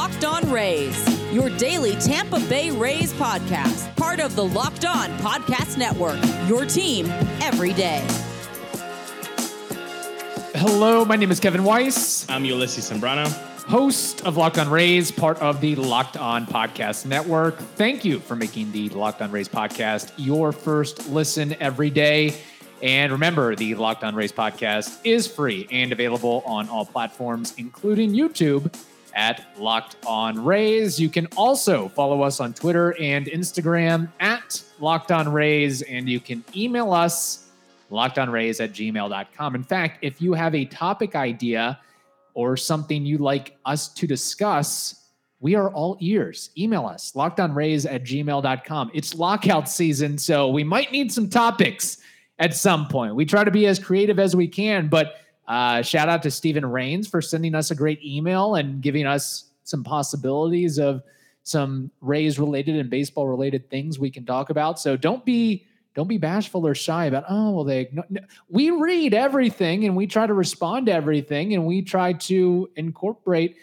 Locked On Rays, your daily Tampa Bay Rays podcast, part of the Locked On Podcast Network, your team every day. Hello, my name is Kevin Weiss, I'm Ulysses Sembrano. host of Locked On Rays, part of the Locked On Podcast Network. Thank you for making the Locked On Rays podcast your first listen every day. And remember, the Locked On Rays podcast is free and available on all platforms, including YouTube at Locked On Rays. You can also follow us on Twitter and Instagram at Locked On Rays, and you can email us lockedonrays at gmail.com. In fact, if you have a topic idea or something you'd like us to discuss, we are all ears. Email us, lockedonrays at gmail.com. It's lockout season, so we might need some topics at some point. We try to be as creative as we can, but uh, shout out to Stephen Rains for sending us a great email and giving us some possibilities of some Rays related and baseball related things we can talk about. So don't be don't be bashful or shy about oh well they igno-" no, we read everything and we try to respond to everything and we try to incorporate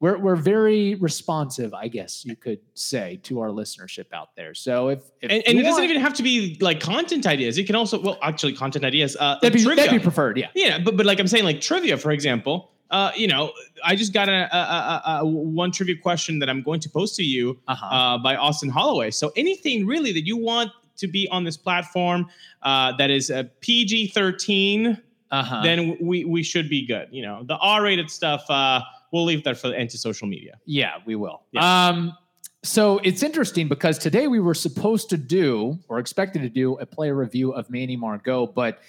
we're, we're very responsive i guess you could say to our listenership out there so if, if And, and it doesn't even have to be like content ideas. It can also, well, actually, content ideas. Uh, that'd be, trivia. that'd be preferred yeah yeah, but but like I'm saying, like trivia, for example. Uh, you know, I just got a, a, a, a one trivia question that I'm going to post to you uh-huh. uh, by Austin Holloway. So anything really that you want to be on this platform uh, that is a PG-13, uh-huh then we we should be good. You know, the R-rated stuff, uh, we'll leave that for the anti-social media. Yeah, we will. Yeah. Um, so it's interesting because today we were supposed to do or expected to do a player review of Manny Margot, but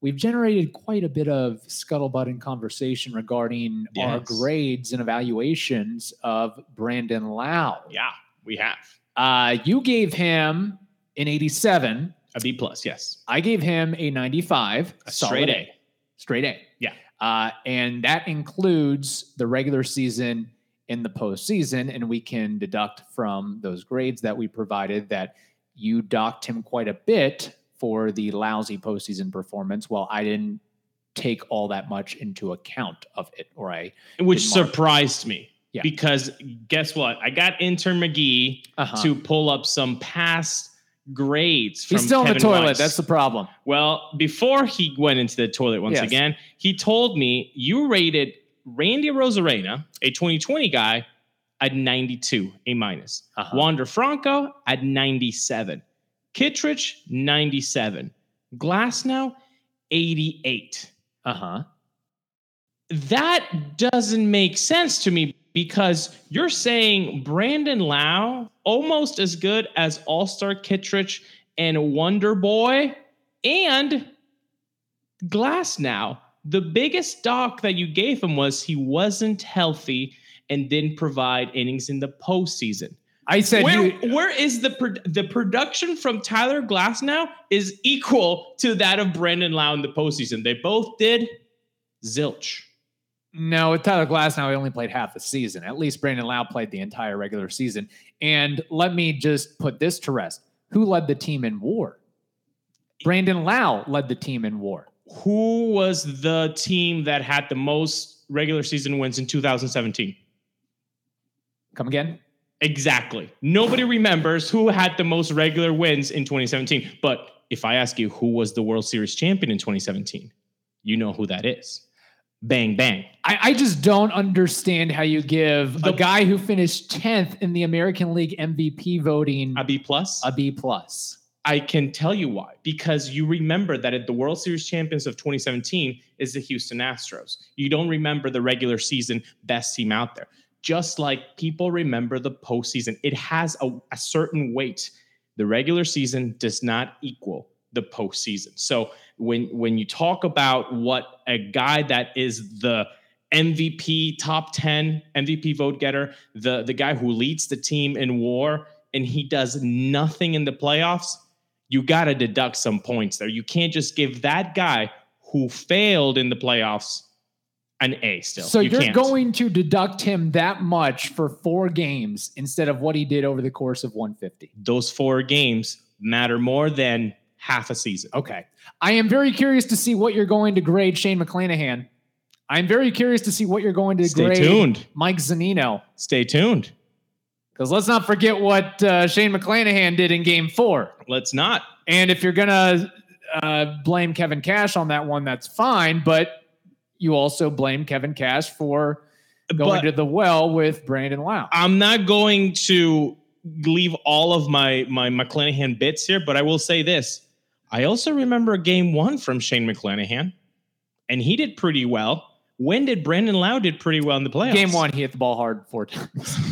we've generated quite a bit of scuttlebutt and conversation regarding our grades and evaluations of Brandon Lowe. Yeah, we have Uh, you gave him an 87. a B plus. Yes, I gave him a 95. a straight A. Straight A. Yeah. Uh, and that includes the regular season in the postseason. And we can deduct from those grades that we provided that you docked him quite a bit for the lousy postseason performance, while I didn't take all that much into account of it, or I which surprised me. Yeah. Because guess what? I got intern McGee uh to pull up some past grades from He's still in the toilet. Weiss. That's the problem. well, before he went into the toilet once Yes. again, he told me you rated Randy Arozarena, a 2020 guy, at 92, A minus. Uh-huh. Wander Franco at 97. Kittredge, 97. Glasnow, 88 Uh huh. that doesn't make sense to me because you're saying Brandon Lowe almost as good as All Star Kittredge and Wonder Boy and Glasnow. The biggest doc that you gave him was he wasn't healthy and didn't provide innings in the postseason. I said Where, you. where is the pro- the production from Tyler Glasnow is equal to that of Brandon Lowe in the postseason. They both did zilch. No, with Tyler Glasnow, he only played half the season. At least Brandon Lowe played the entire regular season. And let me just put this to rest. Who led the team in WAR? Brandon Lowe led the team in WAR. who was the team that had the most regular season wins in 2017? Come again? Exactly. Nobody remembers who had the most regular wins in 2017. But if I ask you who was the World Series champion in 2017, you know who that is. Bang, bang. I, I just don't understand how you give The- a guy who finished 10th in the American League MVP voting A B plus. a B plus. I can tell you why. Because you remember that at the World Series champions of 2017 is the Houston Astros. You don't remember the regular season best team out there. Just like people remember the postseason, it has a, a certain weight. The regular season does not equal the postseason. So when when you talk about what a guy that is the MVP top 10 MVP vote getter, the the guy who leads the team in WAR and he does nothing in the playoffs, you got to deduct some points there. You can't just give that guy who failed in the playoffs an A still. So you are going to deduct him that much for four games instead of what he did over the course of 150. Those four games matter more than half a season. Okay. I am very curious to see what you're going to grade Shane McClanahan. I'm very curious to see what you're going to Stay grade tuned. Mike Zunino. Stay tuned. Because let's not forget what uh, Shane McClanahan did in game four. Let's not. And if you're going to uh, blame Kevin Cash on that one, that's fine. But you also blame Kevin Cash for going But- to the well with Brandon Lowe. I'm not going to leave all of my my McClanahan bits here, but I will say this. I also remember game one from Shane McClanahan, and he did pretty well. When did Brandon Lowe did pretty well in the playoffs? Game one, he hit the ball hard four times.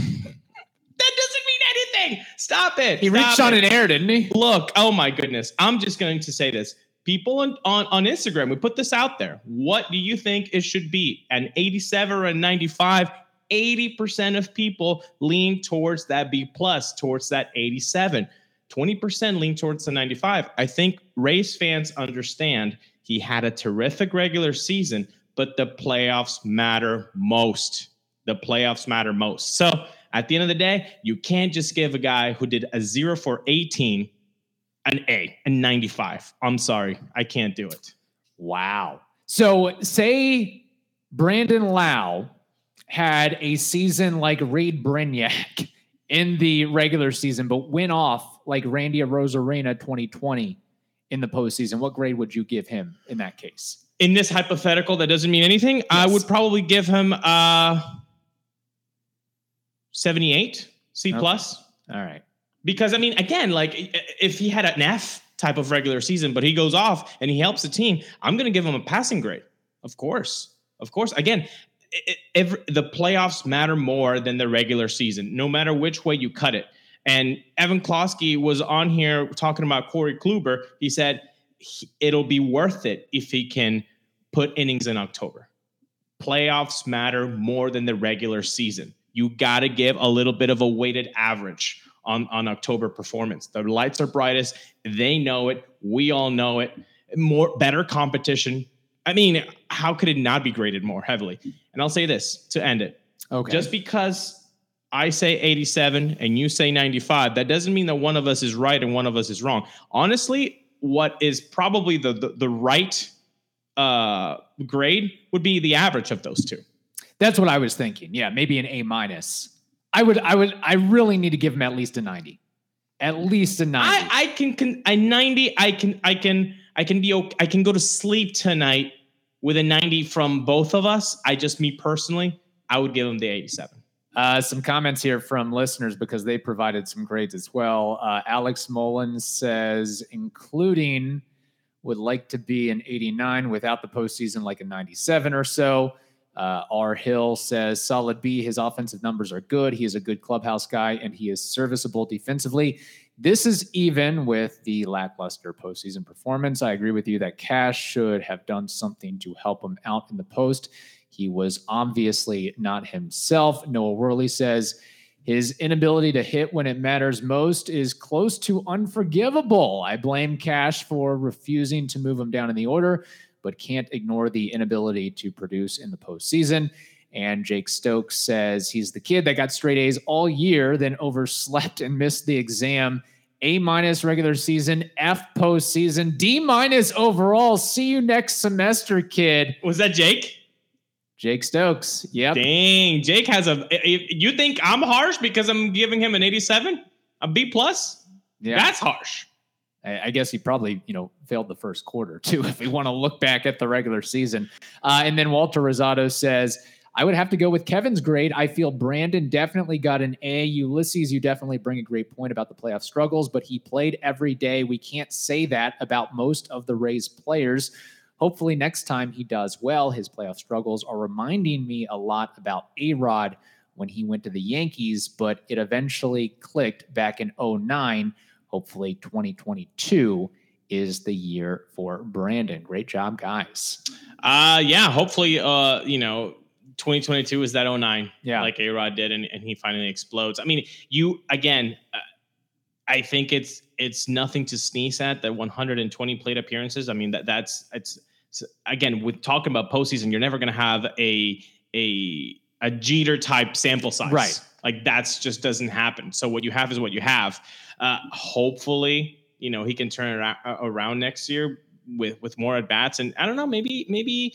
That doesn't mean anything. Stop it. He reached Stop on it. an air, didn't he? Look, oh my goodness. I'm just going to say this. People on, on, on Instagram, we put this out there. What do you think it should be? An 87 or a 95? 80% of people lean towards that B plus, towards that 87. 20% lean towards the 95. I think Rays fans understand he had a terrific regular season, but the playoffs matter most. The playoffs matter most. So at the end of the day, you can't just give a guy who did a zero for 18 an A, a 95. I'm sorry. I can't do it. Wow. So say Brandon Lowe had a season like Reid Brignac in the regular season, but went off like Randy Arozarena 2020 in the postseason. What grade would you give him in that case? In this hypothetical that doesn't mean anything, I would probably give him uh 78 C Okay. plus. All right. Because I mean, again, like if he had an F type of regular season, but he goes off and he helps the team, I'm going to give him a passing grade. Of course, of course. Again, i- i- every, the playoffs matter more than the regular season, no matter which way you cut it. And Evan Klosky was on here talking about Corey Kluber. He said he- it'll be worth it if he can put innings in October. Playoffs matter more than the regular season. You got to give a little bit of a weighted average on, on October performance. The lights are brightest. They know it. We all know it. More better competition. I mean, how could it not be graded more heavily? And I'll say this to end it. Okay. Just because I say 87 and you say 95, that doesn't mean that one of us is right and one of us is wrong. Honestly, what is probably the the, the right uh, grade would be the average of those two. That's what I was thinking. Yeah, maybe an A minus. I would, I would, I really need to give him at least a 90. At least a 90. I, I can, can I 90 I can I can I can be okay, I can go to sleep tonight with a 90 from both of us. I just me personally, I would give him the 87. Uh, some comments here from listeners because they provided some grades as well. Uh, Alex Mullins says, including would like to be an 89 without the postseason, like a 97 or so. Uh, R. Hill says, solid B. His offensive numbers are good. He is a good clubhouse guy and he is serviceable defensively. This is even with the lackluster postseason performance. I agree with you that Cash should have done something to help him out in the post. He was obviously not himself. Noah Worley says his inability to hit when it matters most is close to unforgivable. I blame Cash for refusing to move him down in the order, but can't ignore the inability to produce in the postseason. And Jake Stokes says he's the kid that got straight A's all year, then overslept and missed the exam. A minus regular season, F postseason, D minus overall. See you next semester, kid. Was that Jake? Jake Stokes. Yep. Dang, Jake has a. You think I'm harsh because I'm giving him an 87, a B plus? Yeah. That's harsh. I I guess he probably, you know, failed the first quarter too, if we want to look back at the regular season. Uh, and then Walter Rosado says, I would have to go with Kevin's grade. I feel Brandon definitely got an A. Ulysses, you definitely bring a great point about the playoff struggles, but he played every day. We can't say that about most of the Rays players. Hopefully, next time he does well. His playoff struggles are reminding me a lot about A Rod when he went to the Yankees, but it eventually clicked back in 09. Hopefully, 2022 is the year for Brandon. Great job, guys. Uh yeah, hopefully uh you know 2022 is that 09 Yeah. like A-Rod did and, and he finally explodes. I mean, you again uh, I think it's it's nothing to sneeze at that 120 plate appearances. I mean that that's it's, it's again with talking about postseason, you're never going to have a a a Jeter type sample size. Right. Like that's just doesn't happen. So what you have is what you have. Uh hopefully, you know, he can turn it around next year with with more at bats, and I don't know, maybe maybe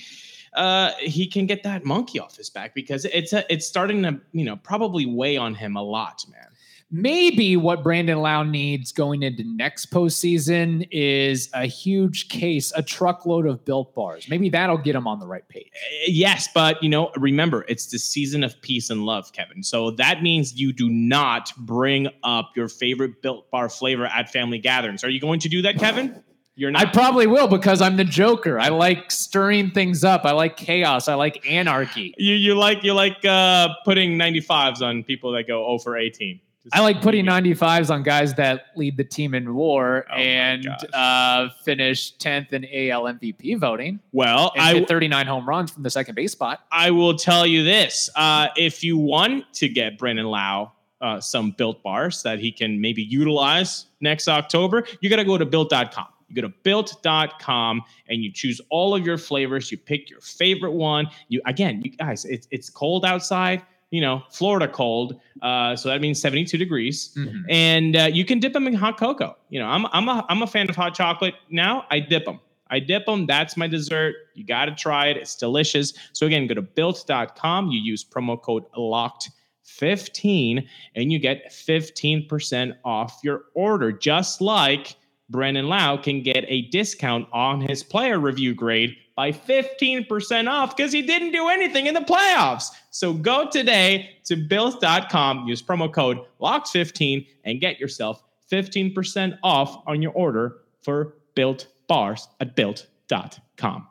uh, he can get that monkey off his back because it's a, it's starting to you know probably weigh on him a lot, man. Maybe what Brandon Lowe needs going into next postseason is a huge case, a truckload of built bars. Maybe that'll get him on the right page. Uh, yes, but you know, remember, it's the season of peace and love, Kevin. So that means you do not bring up your favorite built bar flavor at family gatherings. Are you going to do that, Kevin? You're not. I probably will because I'm the Joker. I like stirring things up. I like chaos. I like anarchy. You you like you like uh, putting 95s on people that go 0 for 18. I like putting 95s on guys that lead the team in WAR Oh and uh, finish 10th in AL MVP voting Well, I hit 39 home runs from the second base spot. I will tell you this: uh, if you want to get Brendan Lowe uh, some built bars that he can maybe utilize next October, you got to go to built.com. You go to built.com and you choose all of your flavors. You pick your favorite one. You again, you guys, it's it's cold outside. You know, Florida cold, uh, so that means 72 degrees and uh, you can dip them in hot cocoa. You know, I'm I'm a I'm a fan of hot chocolate now. I dip them. I dip them. That's my dessert. You got to try it. It's delicious. So again, go to built.com. You use promo code locked 15 and you get 15% off your order just like Brennan Lowe can get a discount on his player review grade by 15% off because he didn't do anything in the playoffs. So go today to built.com, use promo code LOCKED15 and get yourself 15% off on your order for built bars at built.com.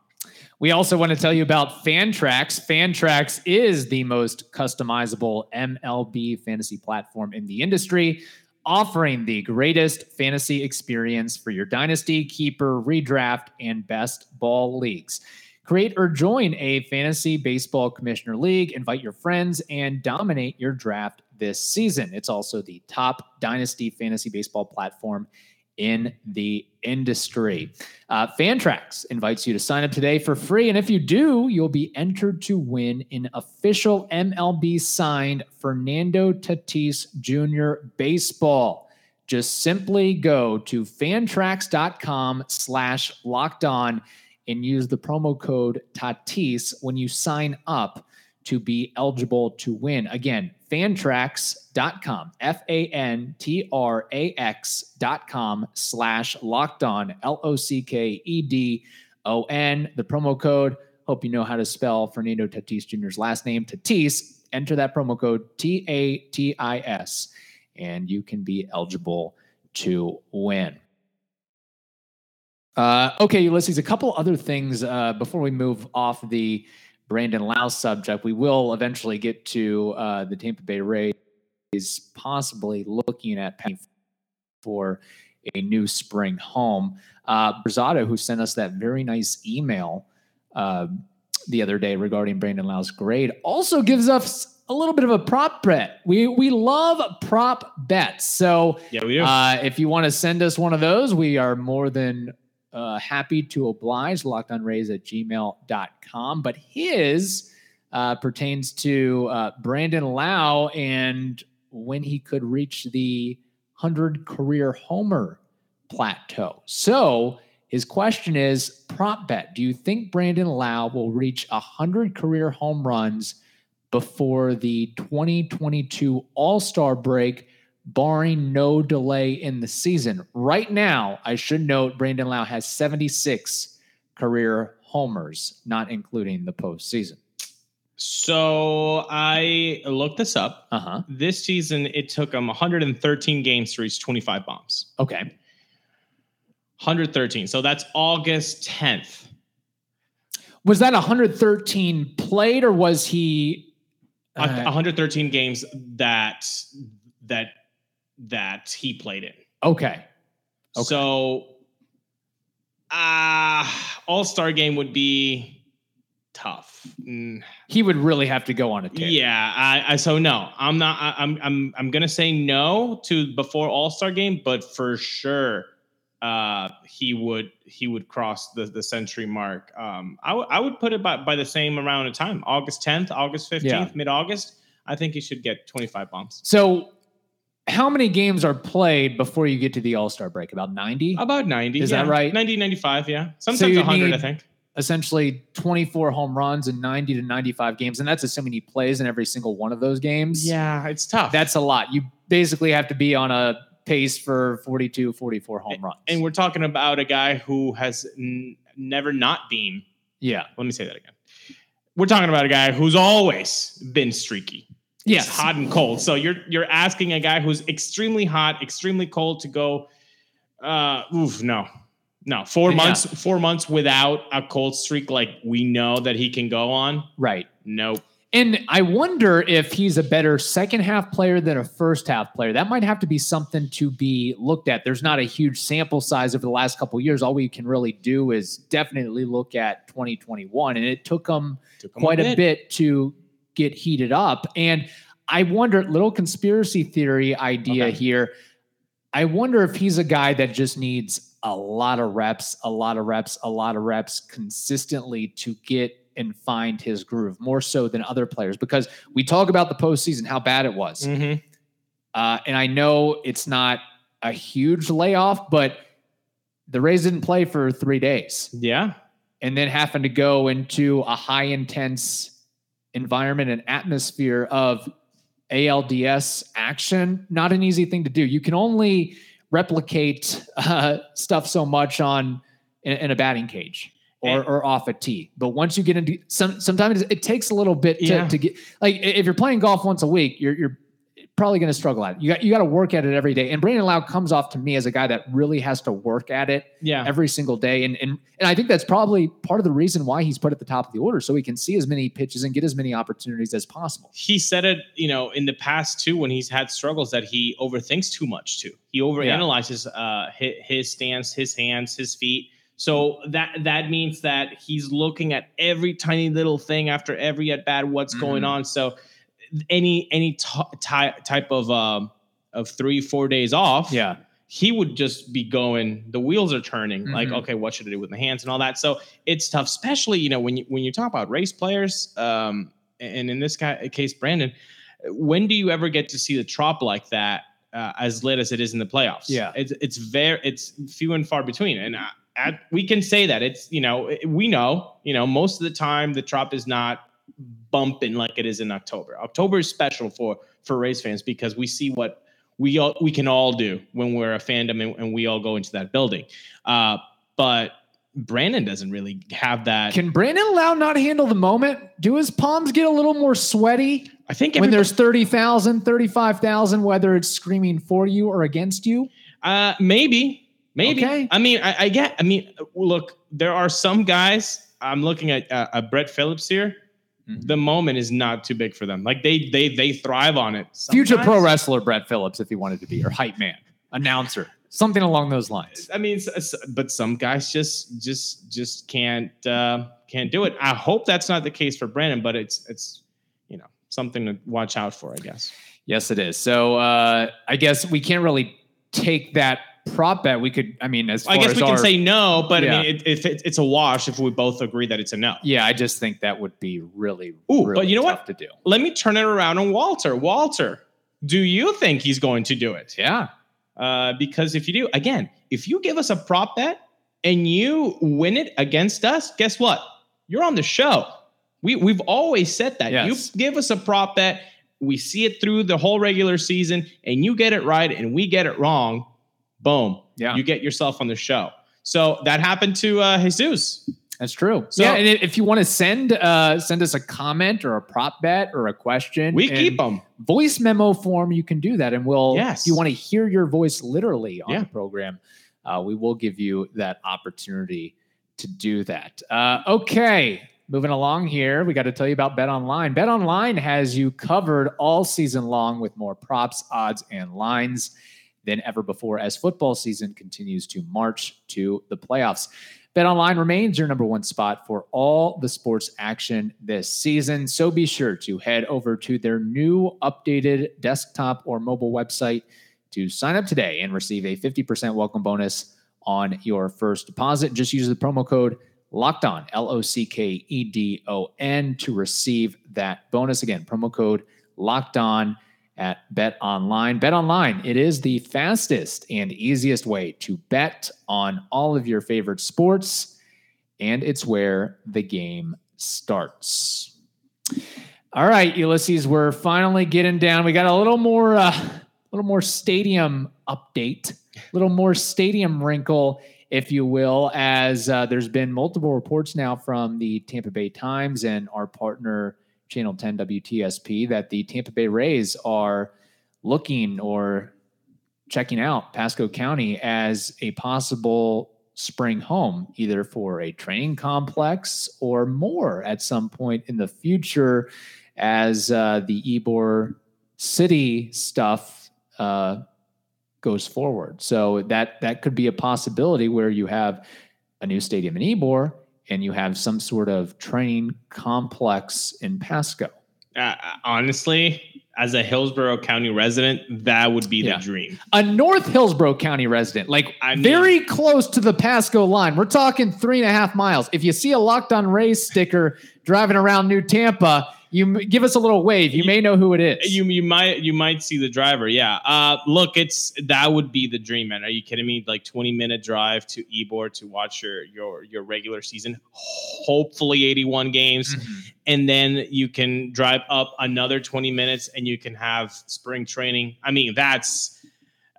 We also want to tell you about Fantrax. Fantrax is the most customizable MLB fantasy platform in the industry, offering the greatest fantasy experience for your dynasty, keeper, redraft, and best ball leagues. Create or join a fantasy baseball commissioner league, invite your friends, and dominate your draft this season. It's also the top dynasty fantasy baseball platform in the industry. Uh, Fantrax invites you to sign up today for free. And if you do, you'll be entered to win an official MLB signed Fernando Tatis Jr. baseball. Just simply go to fantrax.com slash locked on and use the promo code Tatis when you sign up to be eligible to win. Again, fantrax.com, F A N T R A X.com slash locked on, L O C K E D O N. The promo code, hope you know how to spell Fernando Tatis Jr.'s last name, Tatis. Enter that promo code T A T I S, and you can be eligible to win. Uh, okay, Ulysses, a couple other things uh, before we move off the Brandon Lowe subject. We will eventually get to uh, the Tampa Bay Rays possibly looking at paying for a new spring home. Uh, Brzado, who sent us that very nice email uh, the other day regarding Brandon Lowe's grade, also gives us a little bit of a prop bet. We we love prop bets. So Yeah, we do. uh, if you want to send us one of those, we are more than uh, happy to oblige. Lockedonrays at gmail.com. But his uh, pertains to uh, Brandon Lowe and when he could reach the 100 career homer plateau. So his question is prop bet. Do you think Brandon Lowe will reach 100 career home runs before the 2022 All Star break? Barring no delay in the season. Right now, I should note Brandon Lowe has 76 career homers, not including the postseason. so I looked this up. Uh huh. This season, it took him 113 games to reach 25 bombs. Okay. 113. So that's August 10th. Was that 113 played or was he? Uh, 113 games that that that he played in. okay. Okay. So uh All Star game would be tough. Mm, He would really have to go on a tear. yeah, I, I so no, I'm not. I, I'm I'm I'm gonna say no to before All Star game, but for sure, uh, he would he would cross the the century mark. Um, I would I would put it by by the same amount of time, August 10th, August 15th, Yeah. mid August. I think he should get 25 bombs. So how many games are played before you get to the All Star break? About 90? About 90. Is yeah. that right? 90, 95, yeah. Sometimes you 100, I think. Essentially 24 home runs and 90 to 95 games. And that's assuming he plays in every single one of those games. Yeah, it's tough. That's a lot. You basically have to be on a pace for 42, 44 home runs. and we're talking about a guy who has n- never not been. yeah. Let me say that again. We're talking about a guy who's always been streaky. Yes. It's hot and cold. So you're you're asking a guy who's extremely hot, extremely cold to go. Uh, oof, no, no. Four Yeah. months, four months without a cold streak like we know that he can go on. Right. Nope. And I wonder if he's a better second half player than a first half player. That might have to be something to be looked at. There's not a huge sample size over the last couple of years. All we can really do is definitely look at 2021. And it took him Took him quite a bit to get heated up. And I wonder, little conspiracy theory idea Okay. here. I wonder if he's a guy that just needs a lot of reps, a lot of reps, a lot of reps consistently to get and find his groove more so than other players. Because we talk about the postseason, how bad it was. Mhm. Uh, and I know it's not a huge layoff, but the Rays didn't play for three days Yeah. and then having to go into a high intense environment and atmosphere of ALDS action, not an easy thing to do. You can only replicate uh, stuff so much on in, in a batting cage or, or off a tee. But once you get into some, sometimes it takes a little bit to, Yeah. to get like if you're playing golf once a week, you're, you're probably going to struggle at it. You got, you got to work at it every day. And Brandon Lowe comes off to me as a guy that really has to work at it Yeah. every single day. And, and and I think that's probably part of the reason why he's put at the top of the order, so he can see as many pitches and get as many opportunities as possible. he said it, you know, in the past too, when he's had struggles, that he overthinks too much too. He overanalyzes uh, his, his stance, his hands, his feet. So that that means that he's looking at every tiny little thing after every at bat, what's going Mhm. on. So any any t- ty- type of um, of three four days off, Yeah, he would just be going the wheels are turning like Mhm. okay what should i do with my hands and all that so it's tough especially you know when you when you talk about Rays players um and in this guy, case brandon when do you ever get to see the trop like that uh, as lit as it is in the playoffs Yeah. it's it's very it's few and far between and uh, at, we can say that it's you know we know you know most of the time the trop is not bumping like it is in october october is special for for Rays fans because we see what we all we can all do when we're a fandom and, and we all go into that building. Uh, but Brandon doesn't really have that. can Brandon Lowe not handle the moment? Do his palms get a little more sweaty I think when there's 30,000, 35,000, whether it's screaming for you or against you? uh, maybe maybe. Okay. I mean, I, I get. I mean, look, there are some guys. I'm looking at uh, uh, Brett Phillips here. Mhm. The moment is not too big for them. Like they they they thrive on it. Future pro wrestler Brett Phillips, if he wanted to be, or hype man, announcer, something along those lines. I mean, but some guys just just just can't uh, can't do it. I hope that's not the case for Brandon, but it's it's you know something to watch out for, I guess. Yes, it is. So uh, I guess we can't really take that prop bet. We could, I mean, as far I guess as we can say no, but Yeah. I mean, it, if it, it's a wash if we both agree that it's a no. Yeah, I just think that would be really, Ooh, really but you know tough what? to do. Let me turn it around on Walter. Walter, do you think he's going to do it? Yeah. Uh, because if you do, again, if you give us a prop bet and you win it against us, guess what? You're on the show. We we've always said that. Yes. You give us a prop bet, we see it through the whole regular season, and you get it right and we get it wrong. Boom. Yeah. You get yourself on the show. So that happened to uh, Jesus. That's true. So- yeah, and if you want to send uh, send us a comment or a prop bet or a question, We keep them. voice memo form. You can do that, and we'll. Yes. If you want to hear your voice literally on Yeah. the program, uh, we will give you that opportunity to do that. Uh, okay, moving along here, we got to tell you about Bet Online. Bet Online has you covered all season long with more props, odds, and lines than ever before as football season continues to march to the playoffs. BetOnline remains your number one spot for all the sports action this season. So be sure to head over to their new updated desktop or mobile website to sign up today and receive a 50% welcome bonus on your first deposit. Just use the promo code locked on, L O C K E D O N, to receive that bonus. Again, promo code locked on at Bet Online. Bet Online, it is the fastest and easiest way to bet on all of your favorite sports, and it's where the game starts. All right, Ulysses, we're finally getting down. We got a little more, uh, a little more stadium update, a little more stadium wrinkle, if you will, as uh, there's been multiple reports now from the Tampa Bay Times and our partner Channel 10 WTSP that the Tampa Bay Rays are looking or checking out Pasco County as a possible spring home, either for a training complex or more at some point in the future as uh, the Ybor City stuff uh, goes forward. So that that could be a possibility where you have a new stadium in Ybor and you have some sort of training complex in Pasco. Uh, honestly, as a Hillsborough County resident, that would be Yeah. the dream. A North Hillsborough County resident, like I mean- very close to the Pasco line. We're talking three and a half miles. If you see a locked on Rays sticker driving around New Tampa, you give us a little wave. You, You- may know who it is. You you might you might see the driver. Yeah. Uh, look, it's that would be the dream, man. Are you kidding me? Like twenty minute drive to Ybor to watch your your your regular season, hopefully eighty one games, Mhm. and then you can drive up another twenty minutes and you can have spring training. I mean, that's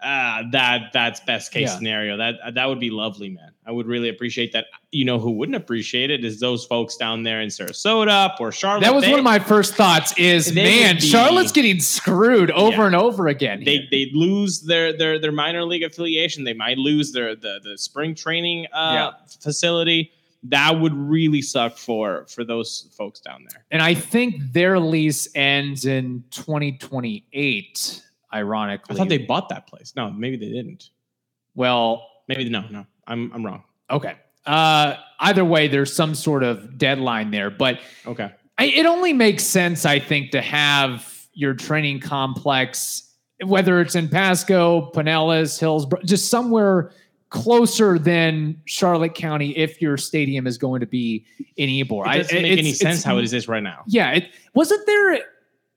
uh, that that's best case Yeah. scenario. That that would be lovely, man. I would really appreciate that. You know who wouldn't appreciate it is those folks down there in Sarasota or Charlotte. That was They- one of my first thoughts. Is man, be- Charlotte's getting screwed over Yeah. and over again. they they lose their their their minor league affiliation. They might lose their the the spring training uh, facility. That would really suck for for those folks down there. and I think their lease ends in 2028. Ironically, I thought they bought that place. No, maybe they didn't. well, Maybe no, no. I'm I'm wrong. okay. Uh, either way, there's some sort of deadline there, but Okay. I, it only makes sense, I think, to have your training complex, whether it's in Pasco, Pinellas, Hillsborough, just somewhere closer than Charlotte County if your stadium is going to be in Ybor. It I- doesn't make it's- any sense how it is right now. Yeah, it wasn't there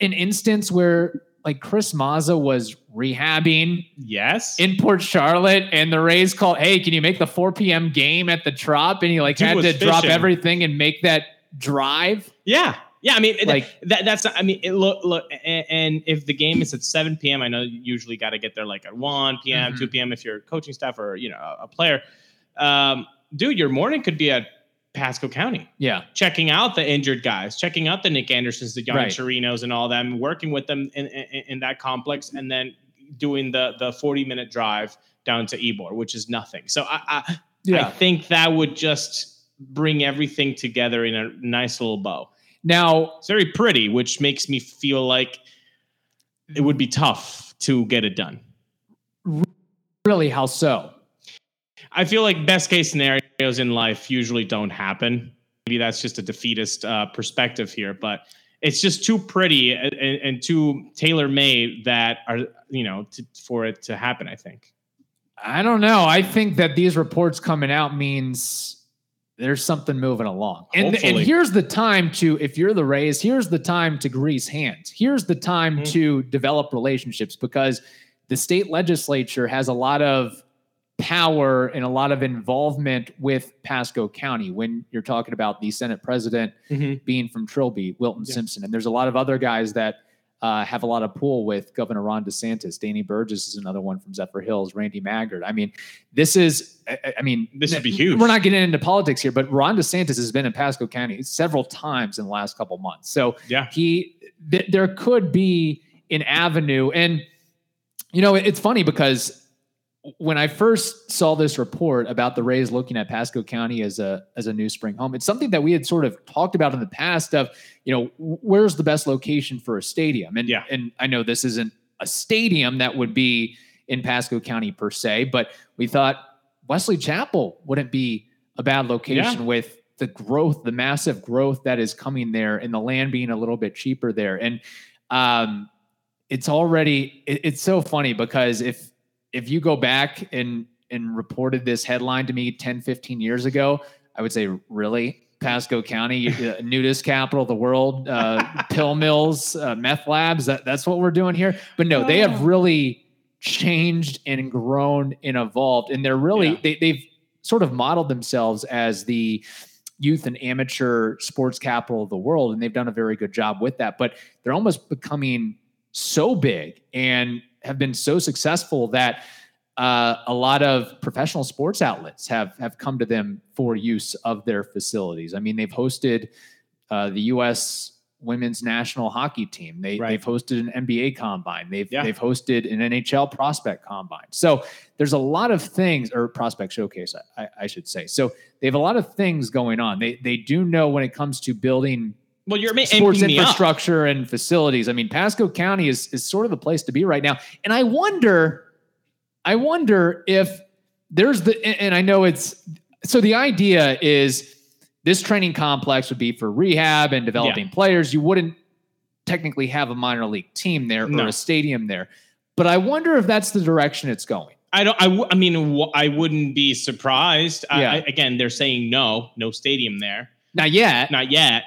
an instance where like Chris Mazza was rehabbing Yes. in Port Charlotte and the Rays called, "Hey, can you make the 4 p.m. game at the Trop?" And he like Dude had to drop everything and make that drive. yeah. Yeah. I mean, Like- that, that's. I mean, it, look, look, and, and if the game is at 7 p.m., I know you usually got to get there like at 1 p.m., Mhm. 2 p.m. if you're coaching staff or you know a, a player. Um, dude, your morning could be at Pasco County. Yeah. checking out the injured guys, checking out the Nick Andersons, the Yonny Right. Chirinos, and all them, working with them in, in, in that complex, and then doing the the forty minute drive down to Ybor, which is nothing. So I, I I think that would just bring everything together in a nice little bow. Now, It's very pretty, which makes me feel like it would be tough to get it done. really, how so? I feel like best case scenarios in life usually don't happen. Maybe that's just a defeatist uh, perspective here, but it's just too pretty and, and, too tailor made that are you know to, for it to happen. I think. I don't know. I think that these reports coming out means there's something moving along. And, and here's the time to, if you're the Rays, here's the time to grease hands. Here's the time Mhm. to develop relationships because the state legislature has a lot of power and a lot of involvement with Pasco County when you're talking about the Senate president being from Trilby, Wilton Yeah. Simpson. And there's a lot of other guys that uh, have a lot of pull with Governor Ron DeSantis. Danny Burgess is another one from Zephyrhills, Randy Maggard. I mean, this is, I, I- I mean, This would be huge. We're not getting into politics here, but Ron DeSantis has been in Pasco County several times in the last couple months. So Yeah. he, th- there could be an avenue. And, you know, it- it's funny because when I first saw this report about the Rays looking at Pasco County as a as a new spring home, it's something that we had sort of talked about in the past of, you know, where's the best location for a stadium? And Yeah. and I know this isn't a stadium that would be in Pasco County per se, but we thought Wesley Chapel wouldn't be a bad location with the growth, the massive growth that is coming there, and the land being a little bit cheaper there. And um, it's already it- it's so funny because if if you go back and and reported this headline to me 10 15 years ago i would say really Pasco County, uh, nudist capital of the world, uh, pill mills, uh, meth labs. That, that's what we're doing here. But no, they have Oh. really changed and grown and evolved. And they're really, Yeah. they, they've sort of modeled themselves as the youth and amateur sports capital of the world. And they've done a very good job with that. But they're almost becoming so big and have been so successful that uh, a lot of professional sports outlets have have come to them for use of their facilities. I mean, they've hosted uh, the U.S. women's national hockey team. They, Right. They've hosted an NBA combine. They've Yeah. they've hosted an NHL prospect combine. So there's a lot of things, or prospect showcase, I, I, I should say. So they have a lot of things going on. They they do know when it comes to building Well, you're sports infrastructure and facilities. I mean, Pasco County is is sort of the place to be right now. And I wonder, I wonder if there's the and- I know it's so the idea is this training complex would be for rehab and developing players. You wouldn't technically have a minor league team there No. or a stadium there. But I wonder if that's the direction it's going. I don't. I, w- I mean, wh- I wouldn't be surprised. Yeah. I, again, they're saying no, no stadium there, Not yet. not yet.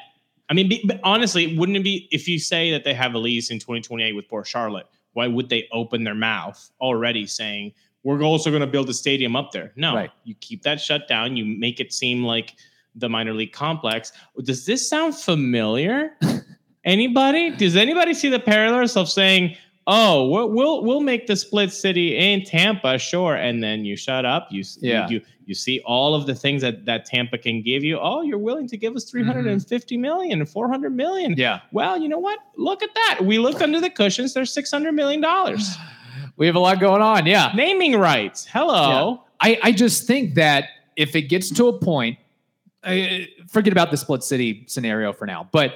I mean, be, but honestly, wouldn't it be if you say that they have a lease in 2028 with Port Charlotte? Why would they open their mouth already saying we're also going to build a stadium up there? No, Right. you keep that shut down. You make it seem like the minor league complex. Does this sound familiar? Anybody? Does anybody see the parallels of saying, "Oh, we'll we'll, we'll make the split city in Tampa, sure," and then you shut up. You Yeah. you you see all of the things that that Tampa can give you. Oh, you're willing to give us 350 mm-hmm. million, 400 million. Yeah. Well, you know what? Look at that. We looked under the cushions. There's 600 million dollars. We have a lot going on. Yeah. Naming rights. Hello. I, I just think that if it gets to a point, I, forget about the split city scenario for now. But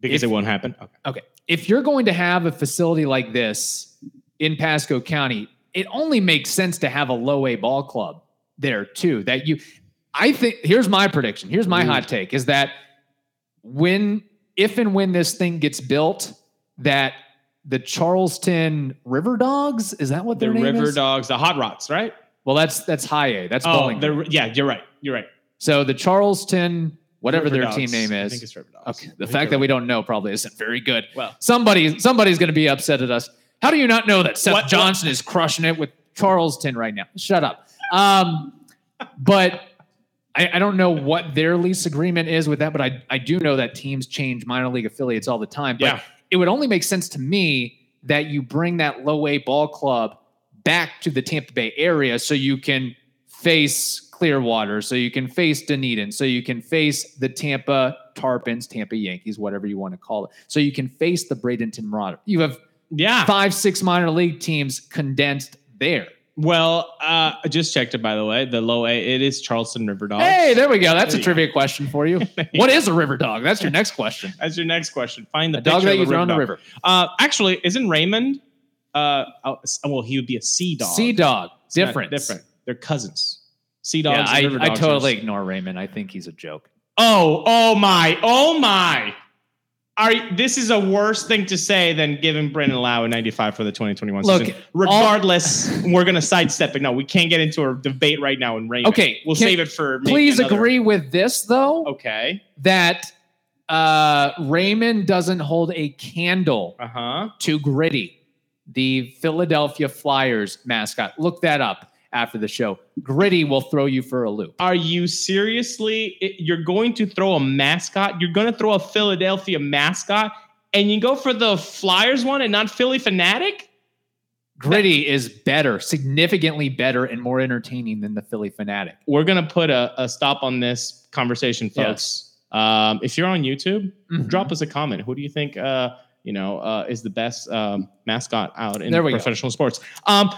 Because If- it won't happen. Okay. okay, if you're going to have a facility like this in Pasco County, it only makes sense to have a low A ball club there too. That you, I think, here's my prediction. Here's my hot mm. take: is that when, if and when this thing gets built, that the Charleston River Dogs is that what The their name River is? Dogs, the Hot Rods, right? Well, that's that's high A. That's Oh, bowling. the, yeah, you're right. You're right. So the Charleston, whatever River their Dogs. team name I is. think it's River Dogs. Okay. The fact that we don't know probably isn't very good. Well, Somebody, somebody's going to be upset at us. How do you not know that Seth What- what- Johnson is crushing it with Charleston right now? Shut up. Um, but I, I don't know what their lease agreement is with that, but I, I do know that teams change minor league affiliates all the time. But Yeah. it would only make sense to me that you bring that low A ball club back to the Tampa Bay area so you can face Clearwater, so you can face Dunedin, so you can face the Tampa Tarpons, Tampa Yankees, whatever you want to call it. So you can face the Bradenton Marauder. You have yeah. five, six minor league teams condensed there. Well, uh, I just checked it by the way. The low A, it is Charleston River Dogs. Hey, there we go. That's There a trivia question for you. What is a river dog? That's your next question. That's your next question. Find the dog that you throw in the river. Uh, actually, isn't Raymond? Uh, oh, well, he would be a sea dog. Sea dog. Different. Different. They're cousins. Sea dogs. Yeah, I, I totally ignore Raymond. I think he's a joke. Oh, oh my, oh my. Are this is a worse thing to say than giving Brendan Lowe a 95 for the 2021 Look, season. Regardless, we're gonna sidestep it. No, we can't get into a debate right now in Raymond. Okay, we'll can- save it for. Please another- agree with this, though, Okay. that uh, Raymond doesn't hold a candle Uh huh. to Gritty, the Philadelphia Flyers mascot. Look that up after the show. Gritty will throw you for a loop. Are you seriously? it- You're going to throw a mascot? You're going to throw a Philadelphia mascot, and you go for the Flyers one and not Phillie Phanatic? Gritty is better, significantly better, and more entertaining than the Phillie Phanatic. We're going to put a, a stop on this conversation, folks. Um, if you're on YouTube, Mhm. drop us a comment. Who do you think, uh, you know, uh, is the best um, mascot out in we go. professional sports? Um,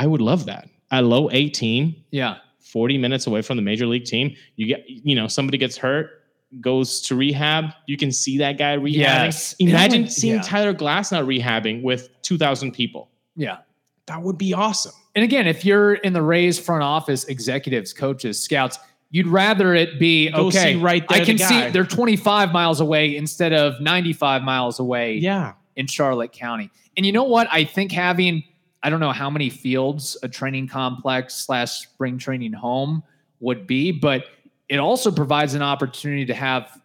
I would love that. A low A team, Yeah. 40 minutes away from the major league team. You get, you know, somebody gets hurt, goes to rehab. You can see that guy rehabbing. Yes. Imagine Yeah. seeing Yeah. Tyler Glasnow rehabbing with 2,000 people. Yeah. That would be awesome. And again, if you're in the Rays front office, executives, coaches, scouts, you'd rather it be Go okay. right there I can the see they're 25 miles away instead of 95 miles away Yeah. in Charlotte County. And you know what? I think having I don't know how many fields a training complex slash spring training home would be, but it also provides an opportunity to have,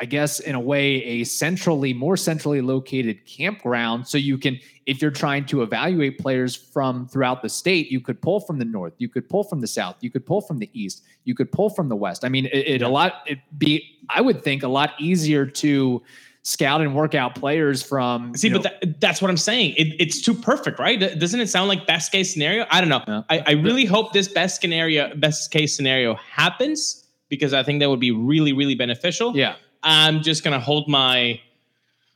I guess, in a way, a centrally, more centrally located campground. So you can, if you're trying to evaluate players from throughout the state, you could pull from the north, you could pull from the south, you could pull from the east, you could pull from the west. I mean, it, it a lot, it be, I would think, a lot easier to scout and work out players from. See, know- but that, that's what I'm saying. It, it's too perfect, right? Doesn't it sound like best case scenario? I don't know. Yeah. I, I really hope this best scenario, best case scenario happens because I think that would be really, really beneficial. yeah. I'm just gonna hold my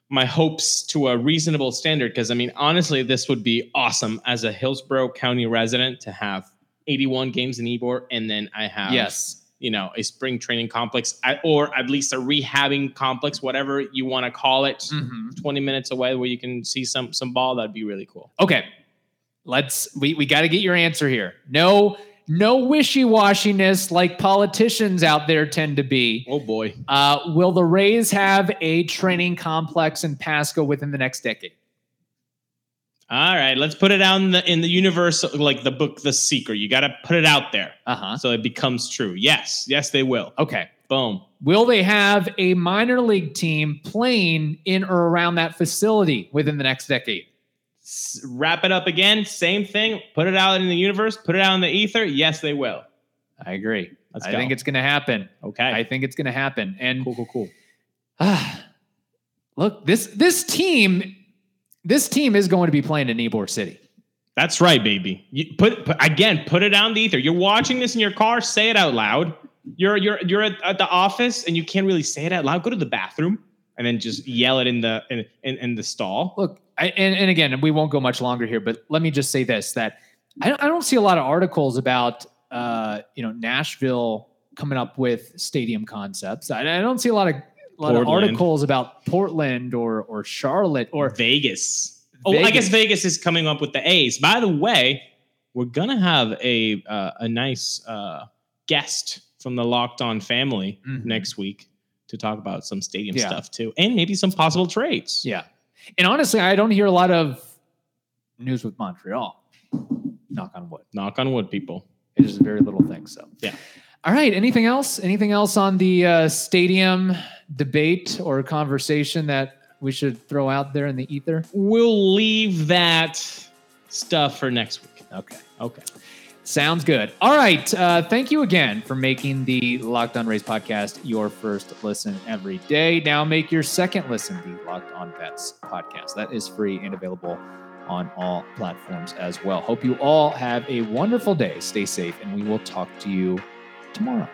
my hopes to a reasonable standard because I mean, honestly, this would be awesome as a Hillsborough County resident to have 81 games in Ybor, and then I have Yes. You know a spring training complex or at least a rehabbing complex, whatever you want to call it, Mhm. 20 minutes away where you can see some some ball. That'd be really cool. Okay. Let's we we got to get your answer here. No no wishy-washiness like politicians out there tend to be. Oh boy. Uh, will the Rays have a training complex in Pasco within the next decade? All right, let's put it out in the in the universe, like the book The Secret. You got to put it out there Uh-huh. so it becomes true. Yes, yes, they will. Okay. Boom. Will they have a minor league team playing in or around that facility within the next decade? S- wrap it up again. Same thing. Put it out in the universe. Put it out in the ether. Yes, they will. I agree. Let's I go. think it's going to happen. Okay. I think it's going to happen. And cool, cool, cool. Ah, look, this this team, this team is going to be playing in Ybor City. That's right, baby. You put, put again. Put it in the ether. You're watching this in your car. Say it out loud. You're you're you're at, at the office and you can't really say it out loud. Go to the bathroom and then just yell it in the in in, in the stall. Look, I, and, and again, we won't go much longer here, but let me just say this: that I don't, I don't see a lot of articles about uh, you know Nashville coming up with stadium concepts. I, I don't see a lot of a lot of articles about Portland or or Charlotte or Vegas. Oh, I guess Vegas is coming up with the A's. By the way, we're gonna have a uh, a nice uh, guest from the Locked On family Mhm. next week to talk about some stadium Yeah. stuff too, and maybe some possible trades. yeah. And honestly, I don't hear a lot of news with Montreal. Knock on wood. Knock on wood, people. It is a very little thing. So Yeah. All right. Anything else? Anything else on the uh, stadium debate or conversation that we should throw out there in the ether? We'll leave that stuff for next week. Okay. Okay. Sounds good. All right. Uh, thank you again for making the Locked On Rays podcast your first listen every day. Now make your second listen the Locked On Pets podcast. That is free and available on all platforms as well. Hope you all have a wonderful day. Stay safe, and we will talk to you tomorrow.